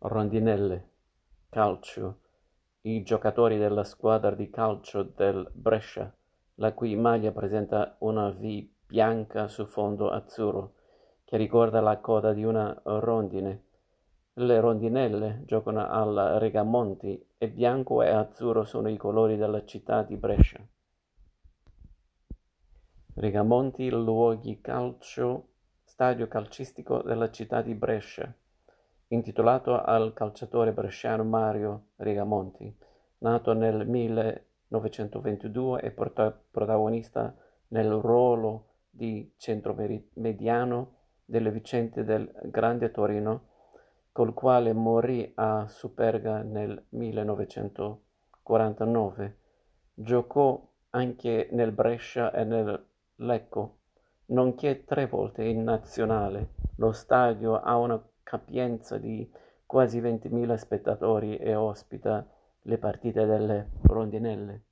Rondinelle, calcio, i giocatori della squadra di calcio del Brescia, la cui maglia presenta una V bianca su fondo azzurro, che ricorda la coda di una rondine. Le rondinelle giocano al Regamonti e bianco e azzurro sono i colori della città di Brescia. Regamonti luoghi calcio, stadio calcistico della città di Brescia intitolato al calciatore bresciano Mario Rigamonti, nato nel 1922 e protagonista nel ruolo di centromediano delle vicende del Grande Torino, col quale morì a Superga nel 1949. Giocò anche nel Brescia e nel Lecco, nonché tre volte in nazionale. Lo stadio ha una capienza di quasi 20.000 spettatori e ospita le partite delle Rondinelle.